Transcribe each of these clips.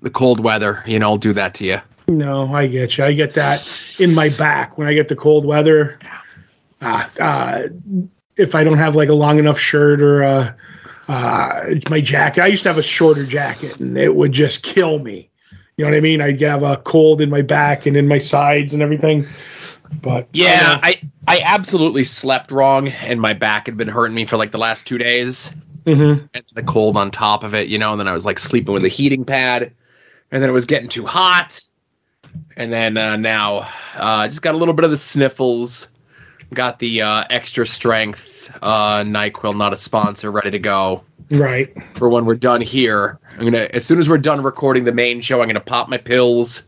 the cold weather, you know, will do that to you. No, I get you. I get that in my back when I get the cold weather. Uh, uh, if I don't have like a long enough shirt or uh, uh, my jacket, I used to have a shorter jacket and it would just kill me. You know what I mean? I'd have a cold in my back and in my sides and everything. But yeah, I I absolutely slept wrong, and my back had been hurting me for like the last two days. Mm-hmm. And the cold on top of it, you know. And then I was like sleeping with a heating pad, and then it was getting too hot, and then uh, now uh, just got a little bit of the sniffles. Got the uh, extra strength uh, Nyquil, not a sponsor, ready to go Right. for when we're done here. I'm gonna as soon as we're done recording the main show, I'm gonna pop my pills.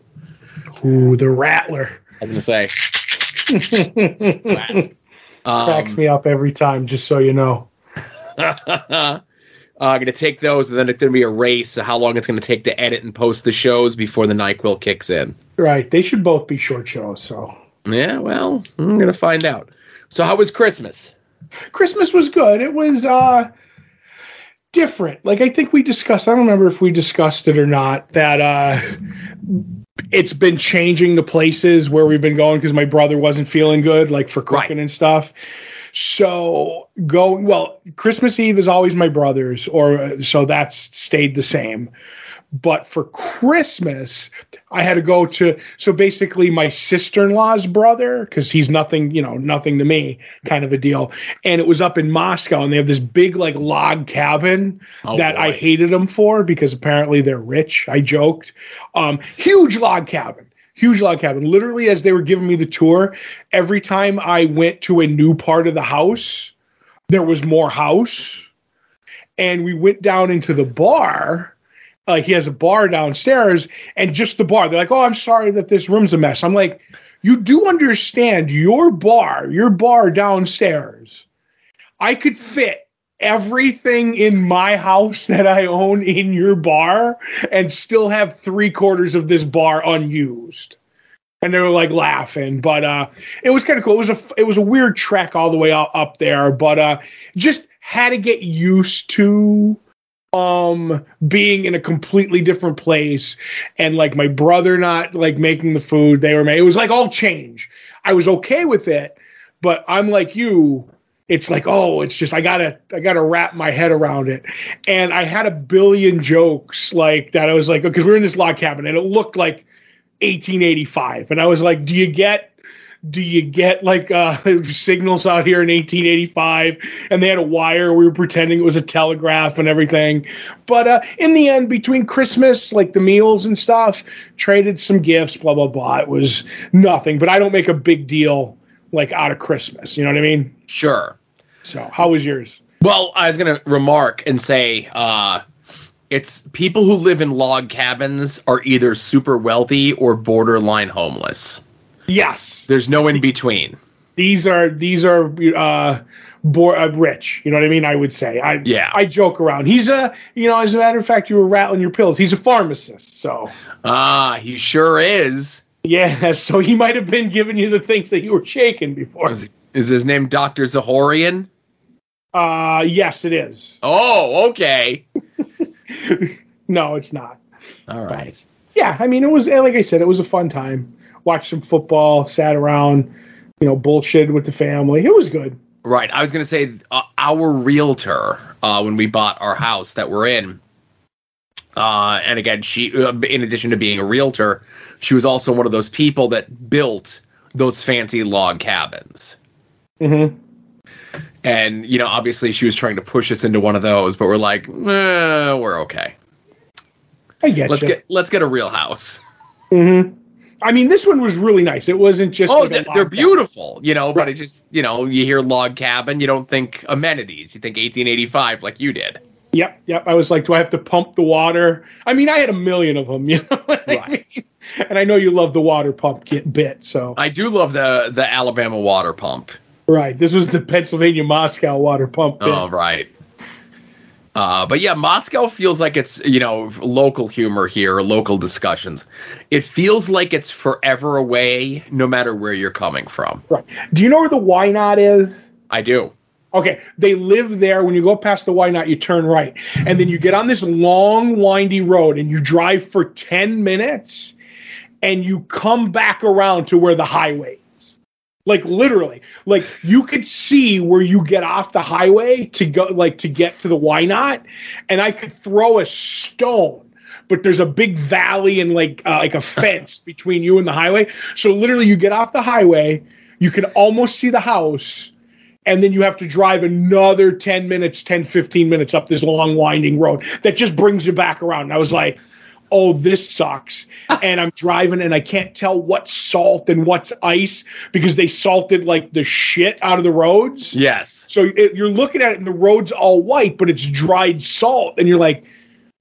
Ooh, the rattler. I was gonna say. Cracks Um, me up every time, just so you know. uh, I'm gonna take those, and then it's gonna be a race of how long it's gonna take to edit and post the shows before the Nyquil kicks in. Right. They should both be short shows. So Yeah, well, I'm gonna find out. So, how was Christmas? Christmas was good. It was uh different. Like I think we discussed, I don't remember if we discussed it or not, that uh it's been changing the places where we've been going because my brother wasn't feeling good, like for cooking Right. and stuff. So going well, Christmas Eve is always my brother's, or so that's stayed the same. But for Christmas, I had to go to so basically my sister in law's brother because he's nothing, you know, nothing to me, kind of a deal. And it was up in Moscow, and they have this big like log cabin Oh, that I hated them for because apparently they're rich. I joked. Um, huge log cabin, huge log cabin. Literally, as they were giving me the tour, every time I went to a new part of the house, there was more house. And we went down into the bar. Like he has a bar downstairs, and just the bar. They're like, "Oh, I'm sorry that this room's a mess." I'm like, "You do understand your bar, your bar downstairs. I could fit everything in my house that I own in your bar and still have three quarters of this bar unused. And they were like laughing, but uh, it was kind of cool. It was a it was a weird trek all the way up, up there, but uh, just had to get used to um being in a completely different place and like my brother not like making the food they were making. It was like all change. I was okay with it, but I'm like you it's like oh it's just i gotta i gotta wrap my head around it. And i had a billion jokes like that. I was like because we were in this log cabin and it looked like 1885 and i was like do you get do you get like uh signals out here in 1885 and they had a wire. We were pretending it was a telegraph and everything. But uh in the end between christmas like the meals and stuff traded some gifts blah blah blah. It was nothing. But i don't make a big deal like out of christmas. You know what i mean? Sure. So, how was yours? Well, I was gonna remark and say, uh, it's people who live in log cabins are either super wealthy or borderline homeless. Yes, There's no in between. these are these are uh, uh, rich. You know what I mean? I would say. I Yeah. I joke around. He's a you know, as a matter of fact, you were rattling your pills. He's a pharmacist, so Ah, he sure is. yeah. So he might have been giving you the things that you were shaking before. Is, is his name Doctor Zahorian? Uh, yes, it is. Oh, okay. No, it's not. All right. Yeah, I mean, it was like I said, it was a fun time. Watched some football, sat around, you know, bullshit with the family. It was good. Right. I was going to say uh, our realtor uh, when we bought our house that we're in. Uh, and again, she, uh, in addition to being a realtor, she was also one of those people that built those fancy log cabins. Mm-hmm. And you know, obviously, she was trying to push us into one of those, but we're like, eh, we're okay. I get Let's you. get let's get a real house. Mm-hmm. I mean, this one was really nice. It wasn't just. Oh, like they're, they're beautiful, you know. But it just, you know, you hear log cabin, you don't think amenities. You think 1885, like you did. Yep, yep. I was like, do I have to pump the water? I mean, I had a million of them, you know. what I mean? And I know you love the water pump get bit, so I do love the the Alabama water pump. Right. This was the Pennsylvania Moscow water pump bit. Oh, right. Uh, but yeah, Moscow feels like it's you know local humor here, local discussions. It feels like it's forever away, no matter where you're coming from. Right. Do you know where the Why Not is? I do. Okay, they live there. When you go past the Why Not, you turn right, and then you get on this long, windy road, and you drive for ten minutes, and you come back around to where the highway is. Like literally, like you could see where you get off the highway to go, like to get to the Why Not, and I could throw a stone but there's a big valley and like uh, like a fence between you and the highway. So literally, you get off the highway, you can almost see the house, and then you have to drive another 10 minutes, 10, 15 minutes up this long winding road that just brings you back around. And I was like, oh, this sucks. and I'm driving and I can't tell what's salt and what's ice because they salted like the shit out of the roads. Yes. So it, you're looking at it and the road's all white, but it's dried salt. And you're like,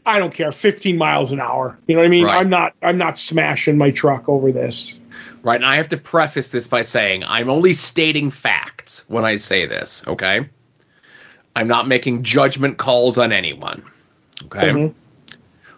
I don't care, 15 miles an hour. You know what I mean? Right. I'm not I'm not smashing my truck over this. Right. And I have to preface this by saying I'm only stating facts when I say this, okay? I'm not making judgment calls on anyone. Okay. Mhm.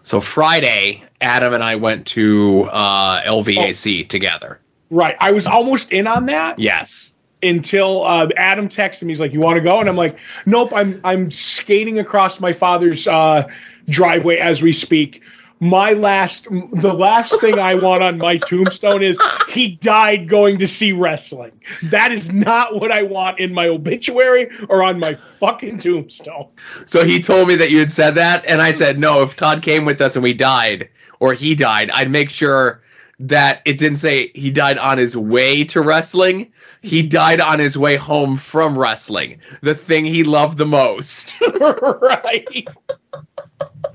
So Friday, Adam and I went to uh, LVAC together. Right. I was almost in on that Yes. until uh, Adam texted me. He's like, "You want to go?" And I'm like, "Nope. I'm I'm skating across my father's uh, driveway as we speak." My last, the last thing I want on my tombstone is he died going to see wrestling. That is not what I want in my obituary or on my fucking tombstone. So he told me that you had said that, and I said no. If Todd came with us and we died, or he died, I'd make sure that it didn't say he died on his way to wrestling. He died on his way home from wrestling, the thing he loved the most. right.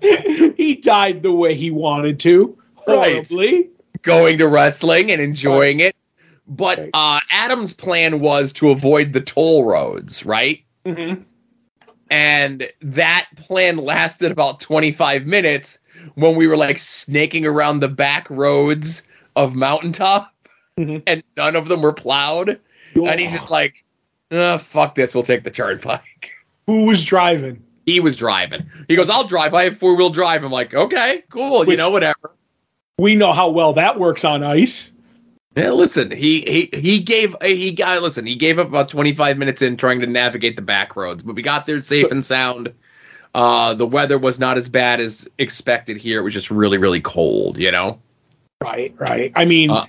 he died the way he wanted to. Right. Horribly. going to wrestling and enjoying it. But Right. uh, Adam's plan was to avoid the toll roads, right? Mhm. And that plan lasted about 25 minutes when we were like snaking around the back roads of Mountaintop Mhm. and none of them were plowed. And he's just like, "Uh, fuck this, we'll take the turnpike. Who was driving? He was driving. He goes, I'll drive. I have four wheel drive. I'm like, okay, cool. you know, whatever. We know how well that works on ice. Yeah, listen, he he he gave he got listen, he gave up about 25 minutes in trying to navigate the back roads, but we got there safe and sound. Uh the weather was not as bad as expected here. It was just really really cold, you know. Right, right. I mean, Uh.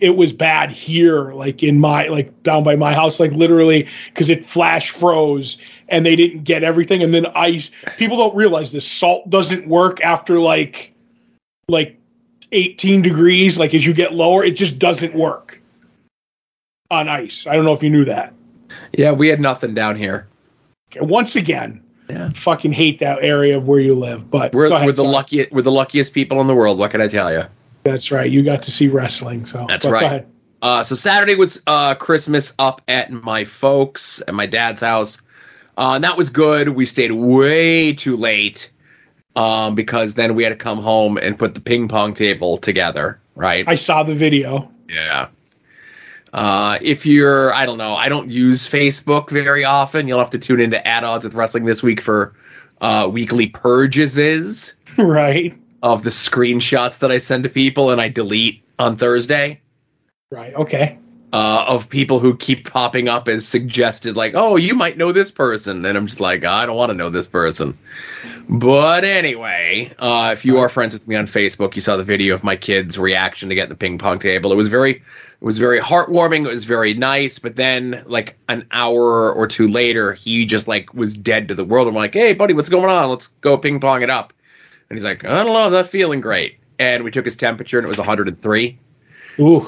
it was bad here, like in my, like down by my house, like literally, because it flash froze and they didn't get everything. And then ice, people don't realize this salt doesn't work after like, like 18 degrees. Like as you get lower, it just doesn't work on ice. I don't know if you knew that. Yeah, we had nothing down here. Okay, once again, Yeah. fucking hate that area of where you live. But We're ahead, we're the luckiest we're the luckiest people in the world. What can I tell you? That's right. You got to see wrestling. So That's but right. Uh, so Saturday was uh, Christmas up at my folks at my dad's house, uh, and that was good. We stayed way too late um, because then we had to come home and put the ping pong table together. Right? I saw the video. yeah. Uh, if you're, I don't know, I don't use Facebook very often. You'll have to tune into At Odds with Wrestling this week for uh, weekly purchases right. of the screenshots that I send to people and I delete on Thursday. Right. Okay. Uh, of people who keep popping up as suggested, like, oh, you might know this person. And I'm just like, I don't want to know this person. But anyway, uh, if you are friends with me on Facebook, you saw the video of my kid's reaction to get the ping pong table. It was very, it was very heartwarming. It was very nice. But then, like an hour or two later, he just like was dead to the world. I'm like, hey, buddy, what's going on? Let's go ping pong it up. And he's like, I don't know, I'm not feeling great. And we took his temperature, and it was 103 Ooh.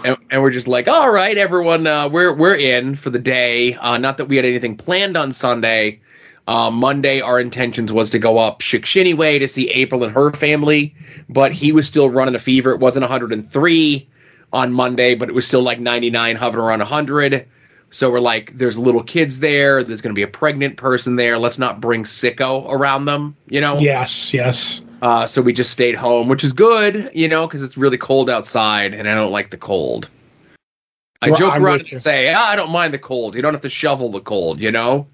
And, and we're just like, all right, everyone, uh, we're we're in for the day. Uh, not that we had anything planned on Sunday. Uh, Monday, our intentions was to go up Shickshinny Way to see April and her family, but he was still running a fever. It wasn't 103 on Monday, but it was still like 99, hovering around 100. So we're like, there's little kids there. There's going to be a pregnant person there. Let's not bring sicko around them, you know? Yes. Yes. Uh, so we just stayed home, which is good, you know, because it's really cold outside, and I don't like the cold. I Well, joke I'm around you. and say, ah, I don't mind the cold. You don't have to shovel the cold, you know.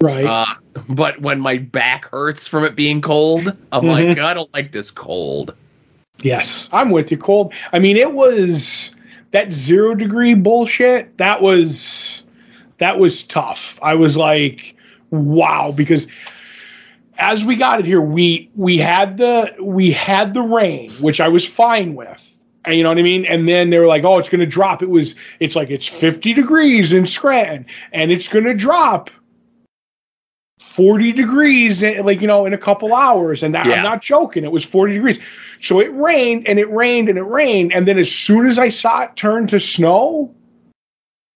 Right. Uh, but when my back hurts from it being cold, I'm Mhm. like, I don't like this cold. yes. I'm with you. Cold. I mean, it was that zero degree bullshit. That was that was tough. I was like, wow because as we got it here, we we had the we had the rain, which I was fine with. And you know what I mean? And then they were like, "Oh, it's going to drop." It was it's like it's 50 degrees in Scranton and it's going to drop 40 degrees in, like you know in a couple hours and Yeah. I'm not joking. It was 40 degrees. So it rained and it rained and it rained and then as soon as I saw it turn to snow,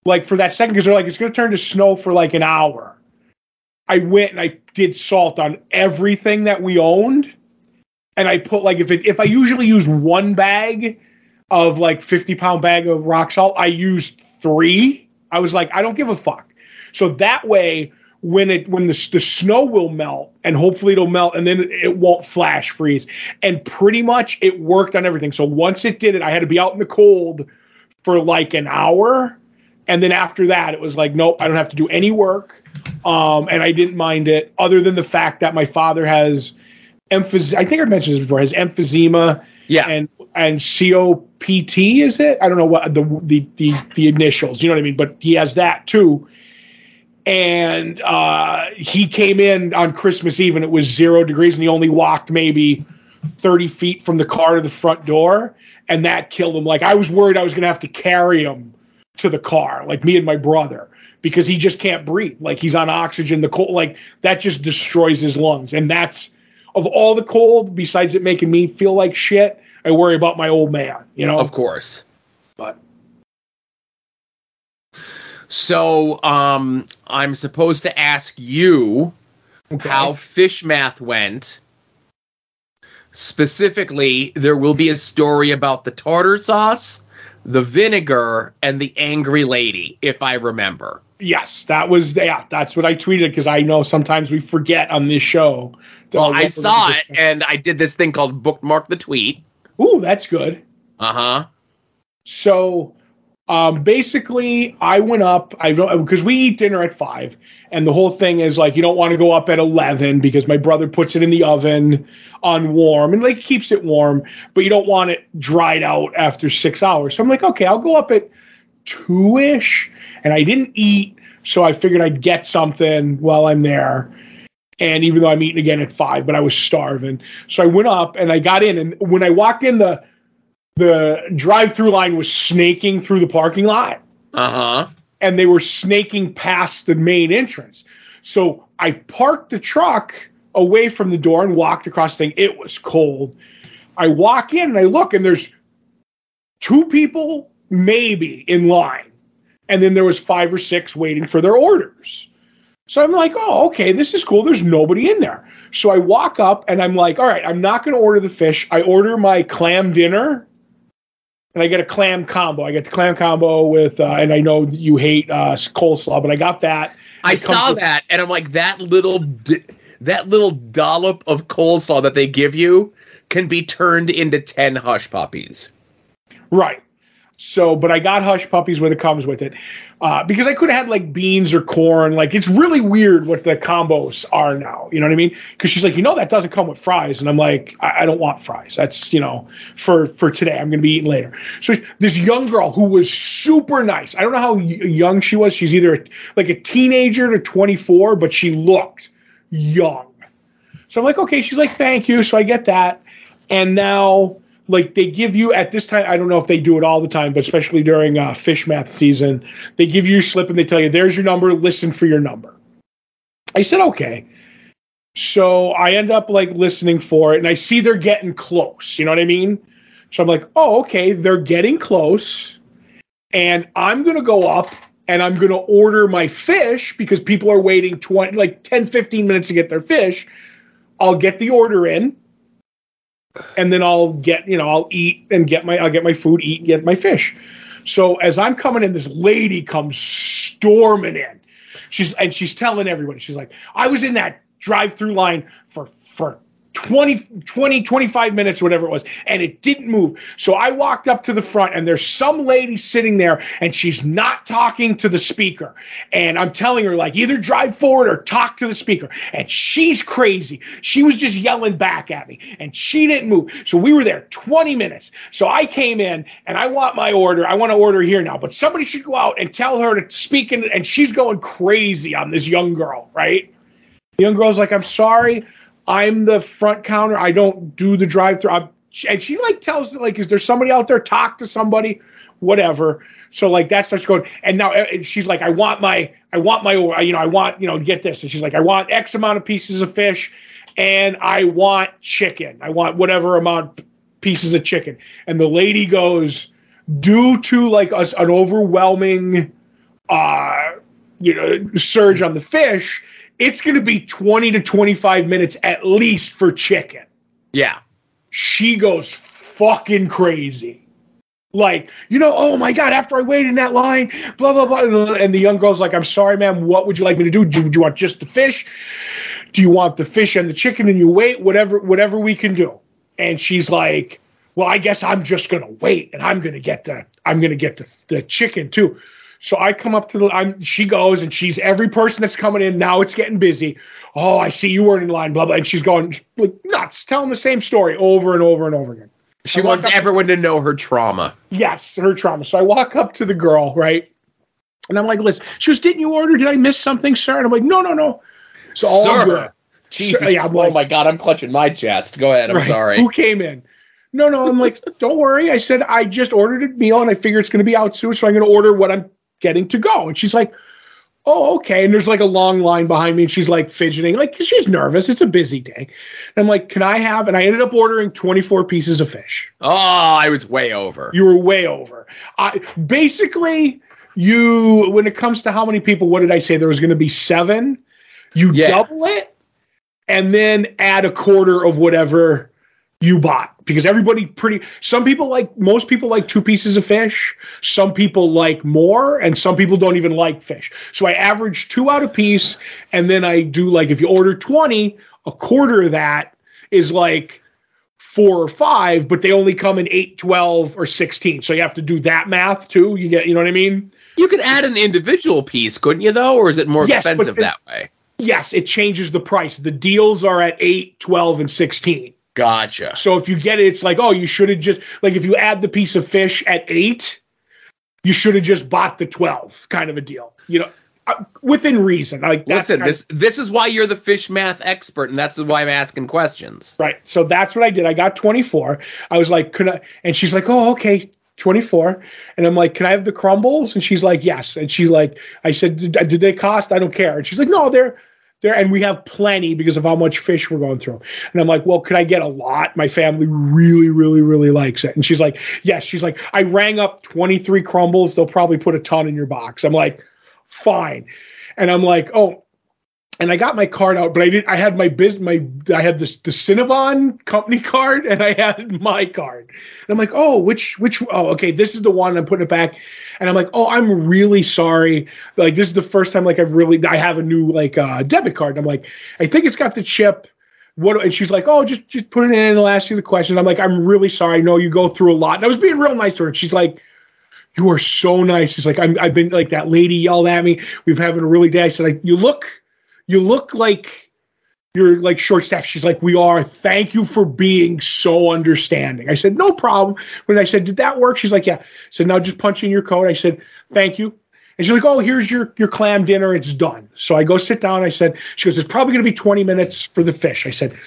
like for that second because they're like it's going to turn to snow for like an hour. I went and I did salt on everything that we owned, and I put like if it if I usually use one bag of like fifty pound bag of rock salt, I used three. I was like, I don't give a fuck. So that way, when it when the the snow will melt and hopefully it'll melt and then it won't flash freeze. And pretty much it worked on everything. So once it did it, I had to be out in the cold for like an hour. And then after that, it was like, nope, I don't have to do any work. Um, and I didn't mind it, other than the fact that my father has emphysema. I think I mentioned this before. Has emphysema Yeah. and and COPD is it? I don't know what the the the, the initials. You know what I mean? But he has that too. And uh, he came in on Christmas Eve, and it was zero degrees, and he only walked maybe thirty feet from the car to the front door, and that killed him. Like I was worried I was going to have to carry him to the car, like me and my brother, because he just can't breathe. Like he's on oxygen. The cold, like that, just destroys his lungs, and that's of all the cold. Besides it making me feel like shit, I worry about my old man. You know, Of course. but So, um, I'm supposed to ask you okay. how fish math went. Specifically, there will be a story about the tartar sauce, the vinegar, and the angry lady, if I remember. Yes, that was yeah. That's what I tweeted because I know sometimes we forget on this show. Well, I saw it, and I did this thing called bookmark the tweet. Ooh, that's good. Uh huh. So um, basically, I went up. I because we eat dinner at five, and the whole thing is like you don't want to go up at eleven because my brother puts it in the oven on warm and like keeps it warm, but you don't want it dried out after six hours. So I'm like, okay, I'll go up at two ish, and I didn't eat, so I figured I'd get something while I'm there. And even though I'm eating again at five, but I was starving, so I went up and I got in, and when I walked in the the drive-through line was snaking through the parking lot Uh huh. and they were snaking past the main entrance. So I parked the truck away from the door and walked across the thing. It was cold. I walk in and I look and there's two people maybe in line. And then there was five or six waiting for their orders. So I'm like, oh, okay, this is cool. There's nobody in there. So I walk up and I'm like, all right, I'm not going to order the fish. I order my clam dinner and I get a clam combo. I get the clam combo with, uh, and I know that you hate uh, coleslaw, but I got that. I saw with- that, and I'm like, that little, that little dollop of coleslaw that they give you can be turned into ten hush puppies. Right. So, but I got hush puppies when it comes with it uh, because I could have had like beans or corn. Like it's really weird what the combos are now. You know what I mean? Because she's like, you know, that doesn't come with fries, and I'm like, I, I don't want fries. That's you know for for today. I'm going to be eating later. So this young girl who was super nice. I don't know how young she was. She's either like a teenager to 24, but she looked young. So I'm like, okay. She's like, thank you. So I get that, and now like they give you at this time i don't know if they do it all the time but especially during uh, fish math season they give you a slip and they tell you there's your number listen for your number. I said okay. So i end up like listening for it and i see they're getting close you know what i mean? So i'm like oh okay they're getting close and i'm gonna go up and i'm gonna order my fish because people are waiting 20 like 10 15 minutes to get their fish. I'll get the order in and then I'll get, you know, I'll eat and get my, I'll get my food, eat and get my fish. So as I'm coming in, this lady comes storming in. She's and she's telling everyone. she's like, I was in that drive-through line for for 20, 20, 25 minutes, whatever it was, and it didn't move. So I walked up to the front, and there's some lady sitting there, and she's not talking to the speaker. And I'm telling her, like, either drive forward or talk to the speaker. And she's crazy. She was just yelling back at me, and she didn't move. So we were there 20 minutes. So I came in, and I want my order. I want to order here now, but somebody should go out and tell her to speak, in, and she's going crazy on this young girl, right? The young girl's like, I'm sorry, I'm the front counter. I don't do the drive through. And she like tells like, is there somebody out there? Talk to somebody, whatever. So like that starts going, and now uh, she's like, I want my, I want my, you know, I want, you know, get this. And she's like, I want X amount of pieces of fish, and I want chicken. I want whatever amount pieces of chicken. And the lady goes, due to like us an overwhelming, uh, you know, surge on the fish, it's going to be 20 to 25 minutes at least for chicken. Yeah. She goes fucking crazy. Like, you know, oh my God, after I waited in that line, blah, blah, blah. And the young girl's like, I'm sorry, ma'am. What would you like me to do? Do, do you want just the fish? Do you want the fish and the chicken and you wait? Whatever, whatever we can do. And she's like, well, I guess I'm just going to wait and I'm going to get the, I'm going to get the, the chicken too. So I come up to the, I'm, she goes and she's every person that's coming in. Now it's getting busy. Oh, I see you weren't in line, blah, blah. And she's going like nuts, telling the same story over and over and over again. She wants everyone to know her trauma. Yes, her trauma. So I walk up to the girl, right? And I'm like, listen, she goes, didn't you order? Did I miss something, sir? And I'm like, no, no, no. So all sir. good. Jesus. Sir, yeah, oh like, my God, I'm clutching my chest. Go ahead. I'm right. sorry. Who came in? No, no. I'm like, don't worry. I said, I just ordered a meal and I figure it's going to be out soon. So I'm going to order what I'm getting to go. And she's like, oh, okay. And there's like a long line behind me, and she's like fidgeting, like she's nervous. It's a busy day. And I'm like, can I have? And I ended up ordering 24 pieces of fish. Oh, I was way over. You were way over. I basically you when it comes to how many people, what did I say? There was going to be seven. You yeah. double it, and then add a quarter of whatever you bought because everybody pretty some people like most people like two pieces of fish some people like more and some people don't even like fish. So i average two out a piece and then i do like if you order 20 a quarter of that is like four or five but they only come in 8 12 or 16 so you have to do that math too. You get you know what i mean? You could add an individual piece couldn't you though? Or is it more yes, expensive that way? Yes it changes the price. The deals are at 8 12 and 16 Gotcha. So if you get it, it's like, oh, you should have just like if you add the piece of fish at eight, you should have just bought the twelve, kind of a deal. You know, uh, within reason. Like listen, this of, this is why you're the fish math expert, and that's why I'm asking questions. Right. So that's what I did. I got 24. I was like, could I? And she's like, oh, okay. 24 and i'm like can i have the crumbles and she's like yes and she's like i said did, did they cost i don't care and she's like no they're there and we have plenty because of how much fish we're going through. And i'm like well could i get a lot? My family really really really likes it. And she's like yes. She's like i rang up 23 crumbles. They'll probably put a ton in your box. I'm like fine. And i'm like oh and I got my card out, but I did. I had my business, my I had this the Cinnabon company card, and I had my card. And I'm like, oh, which which? Oh, okay, this is the one. I'm putting it back, and I'm like, oh, I'm really sorry. Like this is the first time like I've really I have a new like uh, debit card. And I'm like, I think it's got the chip. What? And she's like, oh, just just put it in, and I'll ask you the questions. I'm like, I'm really sorry. I know you go through a lot, and I was being real nice to her. And she's like you are so nice. She's like, i have been like that lady yelled at me. We've having a really day. I said, like, you look you look like you're like short staffed. She's like, we are. Thank you for being so understanding. I said, no problem. When I said, did that work? She's like, yeah. I said, now just punch in your code. I said, thank you. And she's like, oh, here's your your clam dinner. It's done. So I go sit down. I said, she goes, it's probably going to be 20 minutes for the fish. I said,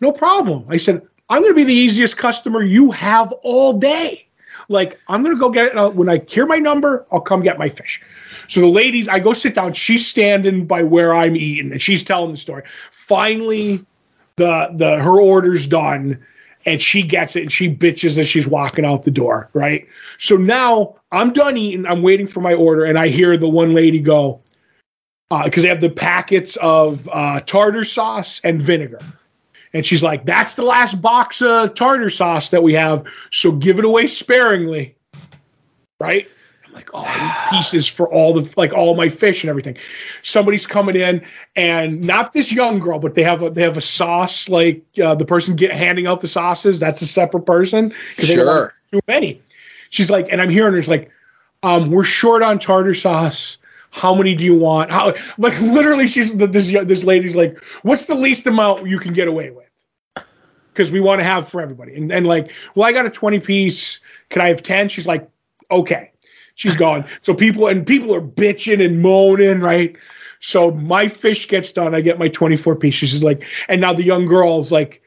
no problem. I said, I'm going to be the easiest customer you have all day. Like, I'm going to go get it. When I hear my number, I'll come get my fish. So the ladies, I go sit down. She's standing by where I'm eating, and she's telling the story. Finally, the the her order's done, and she gets it, and she bitches as she's walking out the door. Right. So now I'm done eating. I'm waiting for my order, and I hear the one lady go because uh, they have the packets of uh, tartar sauce and vinegar. And she's like, that's the last box of tartar sauce that we have. So give it away sparingly. Right I'm like oh pieces for all the like all my fish and everything somebody's coming in and not this young girl but they have a they have a sauce like uh, the person get handing out the sauces that's a separate person sure. too many she's like and i'm hearing her like um we're short on tartar sauce how many do you want how like literally she's this this lady's like what's the least amount you can get away with because we want to have for everybody and, and like well i got a 20 piece can i have 10 she's like okay She's gone. So people and people are bitching and moaning, right? So my fish gets done. I get my 24 pieces. She's like, and now the young girl's like,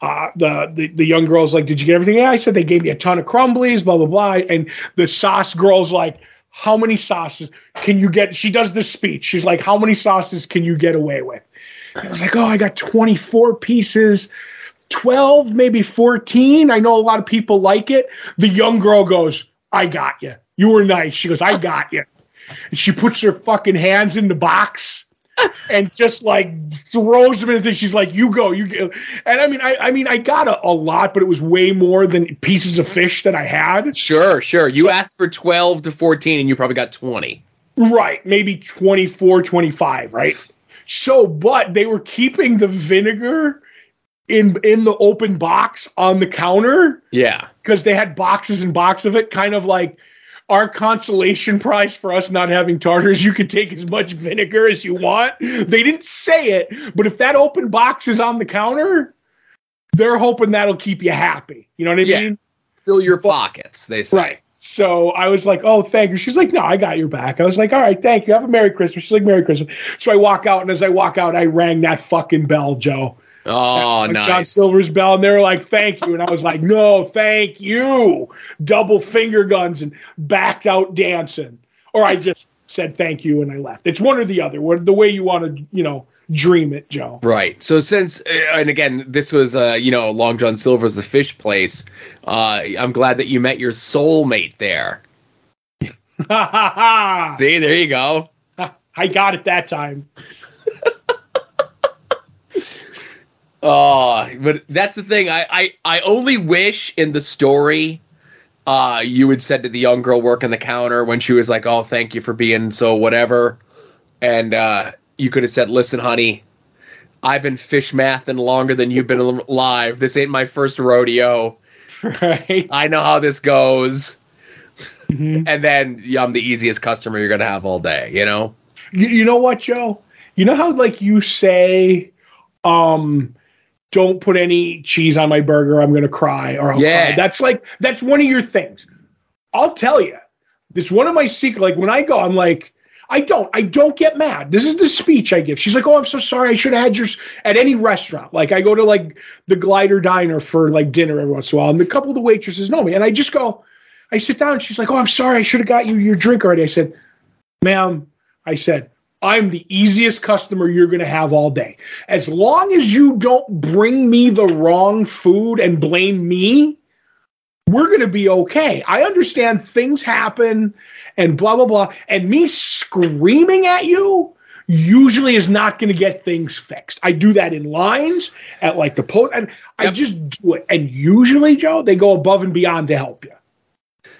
uh, the, the the young girl's like, did you get everything? Yeah, I said they gave me a ton of crumblies, blah blah blah. And the sauce girl's like, how many sauces can you get? She does this speech. She's like, how many sauces can you get away with? And I was like, oh, I got 24 pieces. 12, maybe 14. I know a lot of people like it. The young girl goes, I got you. You were nice. She goes, I got you. And she puts her fucking hands in the box and just like throws them in the. She's like, "You go, you go." And I mean, I, I mean, I got a, a lot, but it was way more than pieces of fish that I had. Sure, sure. You asked for 12 to 14 and you probably got 20. Right, maybe 24, 25, right? So, but they were keeping the vinegar in in the open box on the counter Yeah. because they had boxes and boxes of it, kind of like our consolation prize for us not having tartars. You could take as much vinegar as you want. They didn't say it, but if that open box is on the counter, they're hoping that'll keep you happy. You know what I Yeah. mean? Fill your pockets, they say. Right. So I was like, oh, thank you. She's like, no, I got your back. I was like, all right, thank you. Have a Merry Christmas. She's like, Merry Christmas. So I walk out, and as I walk out, I rang that fucking bell, Joe. Oh, nice. John Silver's bell, and they were like, "Thank you," and I was like, "No, thank you." Double finger guns and backed out dancing, or I just said thank you and I left. It's one or the other. What the way you want to, you know, dream it, Joe. Right. So since, uh, and again, this was, uh, you know, Long John Silver's the fish place. Uh, I'm glad that you met your soulmate there. See, there you go. I got it that time. Oh, but that's the thing. I, I, I only wish in the story, uh, you had said to the young girl working the counter when she was like, "Oh, thank you for being so whatever," and uh, you could have said, "Listen, honey, I've been fish mathing longer than you've been alive. This ain't my first rodeo. Right. I know how this goes." Mhm. And then yeah, I'm the easiest customer you're gonna have all day. You know? You, you know what, Joe? You know how like you say, um, don't put any cheese on my burger. I'm gonna cry. Or I'll Yeah. cry. that's like that's one of your things. I'll tell you, it's one of my secret. Like when I go, I'm like, I don't, I don't get mad. This is the speech I give. She's like, oh, I'm so sorry. I should have had yours at any restaurant. Like I go to like the Glider Diner for like dinner every once in a while, and a couple of the waitresses know me, and I just go, I sit down. And she's like, oh, I'm sorry. I should have got you your drink already. I said, ma'am, I said, I'm the easiest customer you're going to have all day. As long as you don't bring me the wrong food and blame me, we're going to be okay. I understand things happen and blah, blah, blah. And me screaming at you usually is not going to get things fixed. I do that in lines at like the post, and I Yep. just do it. And usually, Joe, they go above and beyond to help you.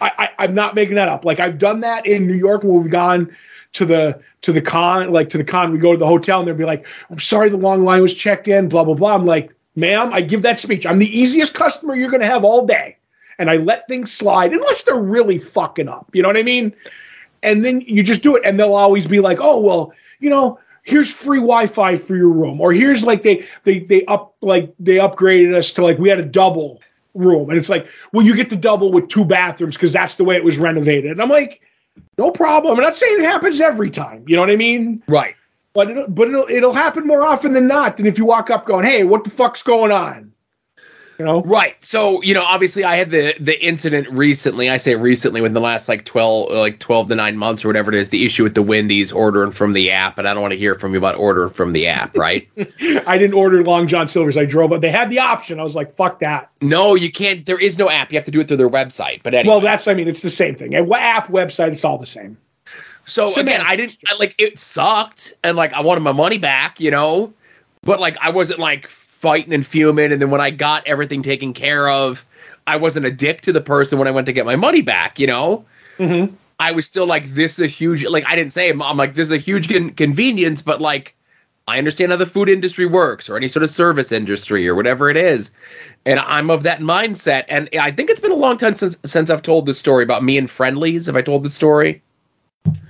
I, I, I'm not making that up. Like I've done that in New York when we've gone to the to the con, like to the con. We go to the hotel and they'll be like, "I'm sorry, the long line was checked in." Blah blah blah. I'm like, "Ma'am, I give that speech. I'm the easiest customer you're going to have all day, and I let things slide unless they're really fucking up. You know what I mean?" And then you just do it, and they'll always be like, "Oh well, you know." Here's free Wi-Fi for your room, or here's like they they they up like they upgraded us to like we had a double room, and it's like, well, you get the double with two bathrooms because that's the way it was renovated. And I'm like, no problem. I'm not saying it happens every time. You know what I mean? Right. But it'll, but it'll it'll happen more often than not than if you walk up going, hey, what the fuck's going on? You know? Right. So, you know, obviously I had the the incident recently. I say recently within the last like 12 uh, like 12 to 9 months or whatever it is, the issue with the Wendy's ordering from the app, and I don't want to hear from you about ordering from the app, right? I didn't order Long John Silver's. I drove. up. They had the option. I was like, fuck that. no, you can't there is no app. You have to do it through their website. But anyway. Well, that's I mean, it's the same thing. A app, website, it's all the same. So again, I didn't I, like it sucked, and like I wanted my money back, you know, but like I wasn't like fighting and fuming. And then when I got everything taken care of, I wasn't a dick to the person when I went to get my money back, you know. Mm-hmm. I was still like, this is a huge like I didn't say I'm like this is a huge con- convenience, but like I understand how the food industry works or any sort of service industry or whatever it is. And I'm of that mindset. And I think it's been a long time since since I've told this story about me and Friendly's. Have I told the story?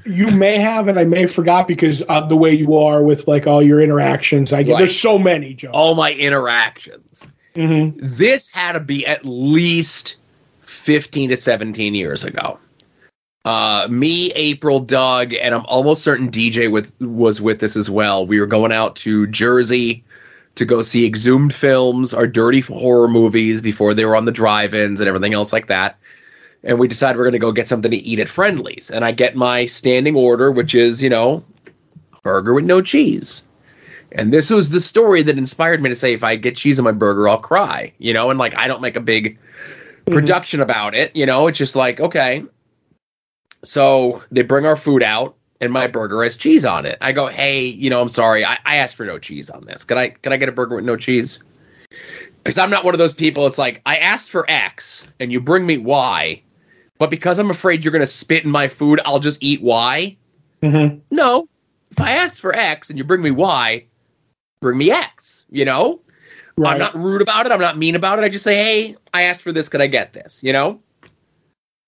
You may have, and I may have forgot because of the way you are with like all your interactions. I get Right. there's so many, Joe. All my interactions. Mm-hmm. this had to be at least 15 to 17 years ago Uh, me, April, Doug, and I'm almost certain DJ with was with us as well. We were going out to Jersey to go see Exhumed films, our dirty horror movies before they were on the drive-ins and everything else like that. And we decided we're going to go get something to eat at Friendly's. And I get my standing order, which is, you know, burger with no cheese. And this was the story that inspired me to say, if I get cheese on my burger, I'll cry, you know, and like I don't make a big mm-hmm. production about it, you know, it's just like, okay. So they bring our food out and my burger has cheese on it. I go, hey, you know, I'm sorry, I, I asked for no cheese on this. Can I can I get a burger with no cheese? Because I'm not one of those people. It's like I asked for X and you bring me Y, but because I'm afraid you're gonna spit in my food, I'll just eat Y. Mm-hmm. No, if I ask for X and you bring me Y, bring me X. You know, Right. I'm not rude about it. I'm not mean about it. I just say, hey, I asked for this. Could I get this? You know,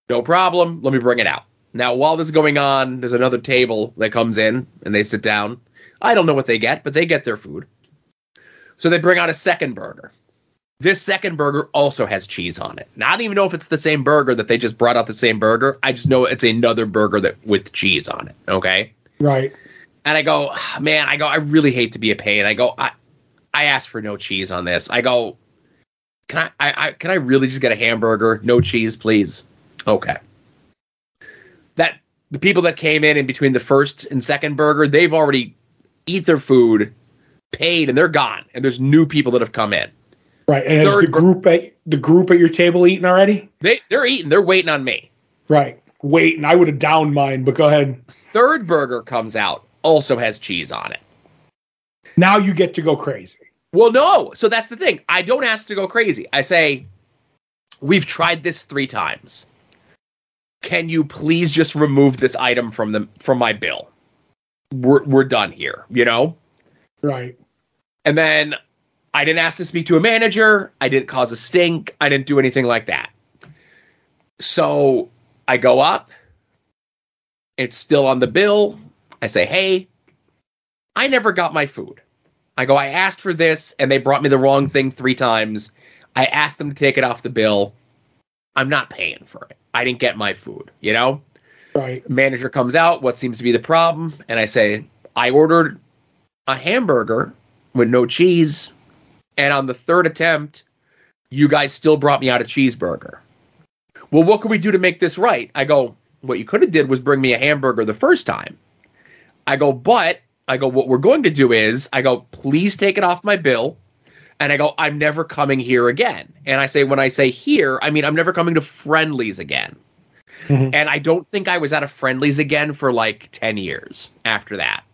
no problem. Let me bring it out. Now, while this is going on, there's another table that comes in and they sit down. I don't know what they get, but they get their food. So they bring out a second burger. This second burger also has cheese on it. I don't even know if it's the same burger that they just brought out the same burger. I just know it's another burger that with cheese on it. Okay. Right. And I go, "Ah, man, I go, I really hate to be a pain. I go, I, I asked for no cheese on this. I go, can I, I, I, can I really just get a hamburger, no cheese, please? Okay. That the people that came in in between the first and second burger, they've already eat their food, paid, and they're gone. And there's new people that have come in. Right. And is the group at the group at your table eating already? They, they're eating. They're waiting on me. Right. Waiting. I would have downed mine, but go ahead. Third burger comes out, also has cheese on it. Now you get to go crazy. Well, no. So that's the thing. I don't ask to go crazy. I say, we've tried this three times. Can you please just remove this item from the from my bill? We're we're done here, you know? Right. And then I didn't ask to speak to a manager. I didn't cause a stink. I didn't do anything like that. So I go up. It's still on the bill. I say, hey, I never got my food. I go, I asked for this and they brought me the wrong thing three times. I asked them to take it off the bill. I'm not paying for it. I didn't get my food, you know? Right. manager comes out what seems to be the problem and i say i ordered a hamburger with no cheese and on the third attempt you guys still brought me out a cheeseburger. Well what can we do to make this right? I go what you could have did was bring me a hamburger the first time. I go but i go what we're going to do is i go please take it off my bill. And i go i'm never coming here again. And i say when i say here i mean i'm never coming to Friendly's again. Mhm. and I don't think I was at a Friendly's again for like 10 years after that.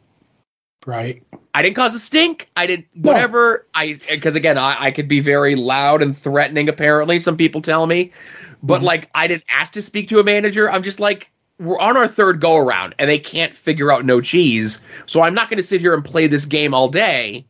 Right. I didn't cause a stink. I didn't No. whatever. I because again, I, I could be very loud and threatening. Apparently, some people tell me, but Mhm. like I didn't ask to speak to a manager. I'm just like we're on our third go around, and they can't figure out no cheese. So I'm not going to sit here and play this game all day.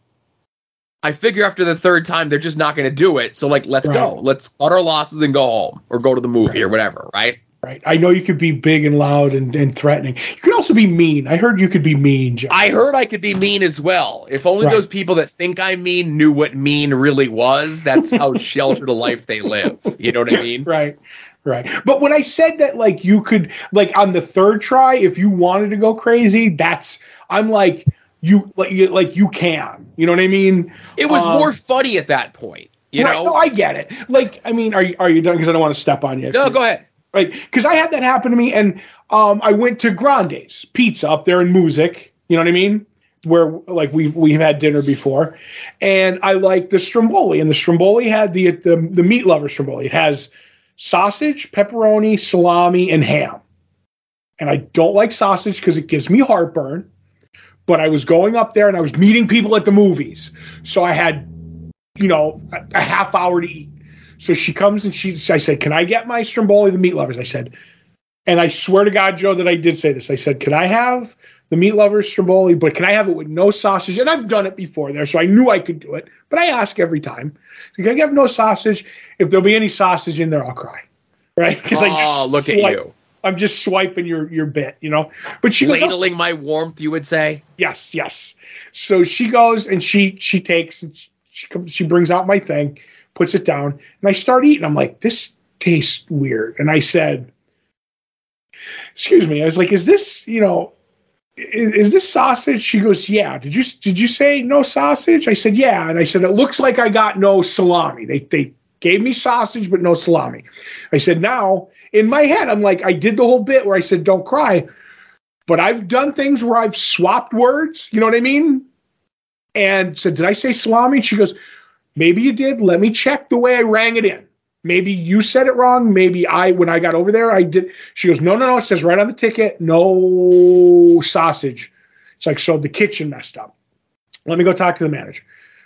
I figure after the third time they're just not going to do it. So like, let's go. Let's cut our losses and go home or go to the movie or whatever. Right. Right. I know you could be big and loud and, and threatening. You could also be mean. I heard you could be mean. I heard I could be mean as well. If only Right. those people that think I'm mean knew what mean really was. That's how sheltered a life they live. You know what I mean? Right. Right. But when I said that, like, you could, like, on the third try, if you wanted to go crazy, that's, I'm like, you, like, you, like, you can. You know what I mean? It was Um, more funny at that point. You Right, know? No, I get it. Like, I mean, are you, are you done? Because I don't want to step on you. no, go ahead. Right. Because I had that happen to me, and um, I went to Grande's Pizza up there in Moosic. You know what I mean? Where like we've we've had dinner before, and I like the stromboli, and the stromboli had the the, the meat lover stromboli. It has sausage, pepperoni, salami, and ham. And I don't like sausage because it gives me heartburn. But I was going up there and I was meeting people at the movies, so I had, you know, a, a half hour to eat. So she comes and she, I said, "Can I get my stromboli, the meat lovers?" I said, and I swear to God, Joe, that I did say this. I said, "Can I have the meat lovers stromboli, but can I have it with no sausage?" And I've done it before there, so I knew I could do it. But I ask every time, so "Can I have no sausage? If there'll be any sausage in there, I'll cry." Right? Because I just Oh, look at you. I'm just swiping your your bit, you know. But she goes, "Oh, my warmth, you would say. yes, yes. So she goes and she she takes and she she, comes, she brings out my thing, puts it down, and I start eating. I'm like, this tastes weird. And I said, excuse me. I was like, is this, you know, is, is this sausage? She goes, yeah. Did you did you say no sausage? I said, yeah. And I said, it looks like I got no salami. They they gave me sausage but no salami. I said, now in my head, I'm like, I did the whole bit where I said, don't cry. But I've done things where I've swapped words. You know what I mean? And said, did I say salami? She goes, maybe you did. Let me check the way I rang it in. Maybe you said it wrong. Maybe I, when I got over there, I did. She goes, no, no, no. It says right on the ticket, no sausage. It's like, so the kitchen messed up. Let me go talk to the manager.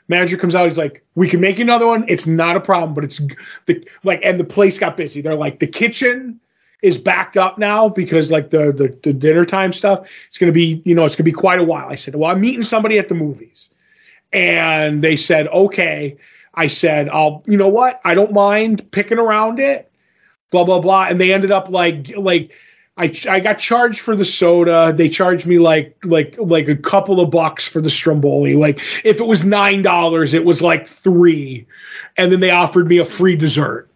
Manager comes out. He's like, we can make another one. It's not a problem, but it's the like, and the place got busy. They're like, the kitchen is backed up now because like the the, the dinner time stuff. It's gonna be, you know, it's gonna be quite a while. I said, well, I'm meeting somebody at the movies, and they said, okay. I said, I'll, you know what? I don't mind picking around it, blah, blah, blah. And they ended up like, like, I, I got charged for the soda. They charged me like like like a couple of bucks for the stromboli. Like if it was nine dollars, it was like three, and then they offered me a free dessert.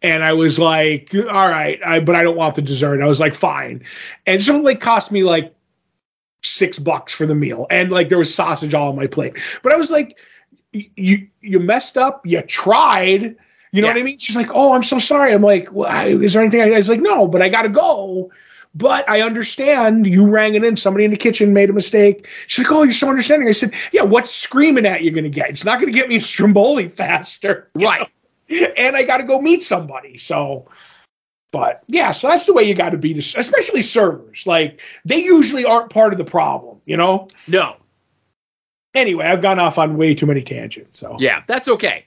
And I was like, all right, I, but I don't want the dessert. I was like, fine. And so it like cost me like six bucks for the meal, and like there was sausage all on my plate. But I was like, you you messed up. You tried. You know Yeah. what I mean? She's like, "Oh, I'm so sorry." I'm like, well, I, "Is there anything?" I, I was like, "No, but I got to go." But I understand you rang it in. Somebody in the kitchen made a mistake. She's like, "Oh, you're so understanding." I said, "Yeah, what's screaming at you going to get? It's not going to get me a stromboli faster, Right. know? And I got to go meet somebody. So, but yeah, so that's the way you got to be, especially servers. Like they usually aren't part of the problem, you know. No. Anyway, I've gone off on way too many tangents. So Yeah, that's okay.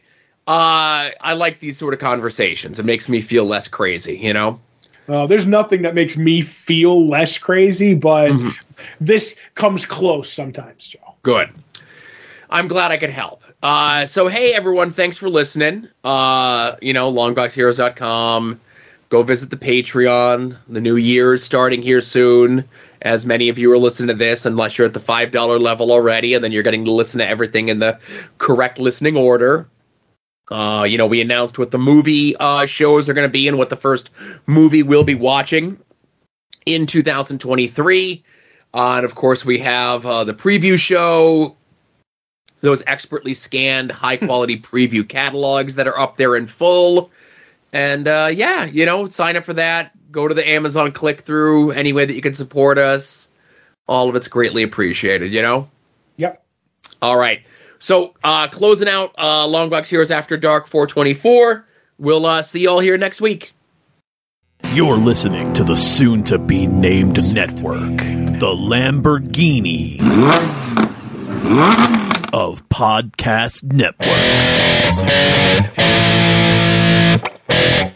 Uh, I like these sort of conversations. It makes me feel less crazy, you know? Uh, there's nothing that makes me feel less crazy, but Mhm. this comes close sometimes, Joe. Good. I'm glad I could help. Uh, so, hey, everyone, thanks for listening. Uh, you know, longboxheroes.com. Go visit the Patreon. The new year is starting here soon. As many of you are listening to this, unless you're at the $5 level already, and then you're getting to listen to everything in the correct listening order. Uh, you know, we announced what the movie uh, shows are going to be and what the first movie we'll be watching in 2023. Uh, and of course, we have uh, the preview show, those expertly scanned, high quality preview catalogs that are up there in full. And uh, yeah, you know, sign up for that. Go to the Amazon click through any way that you can support us. All of it's greatly appreciated, you know? Yep. All right. So, uh, closing out uh, Longbox Heroes After Dark 424. We'll uh, see you all here next week. You're listening to the soon to be named network, the Lamborghini of podcast networks. Yeah.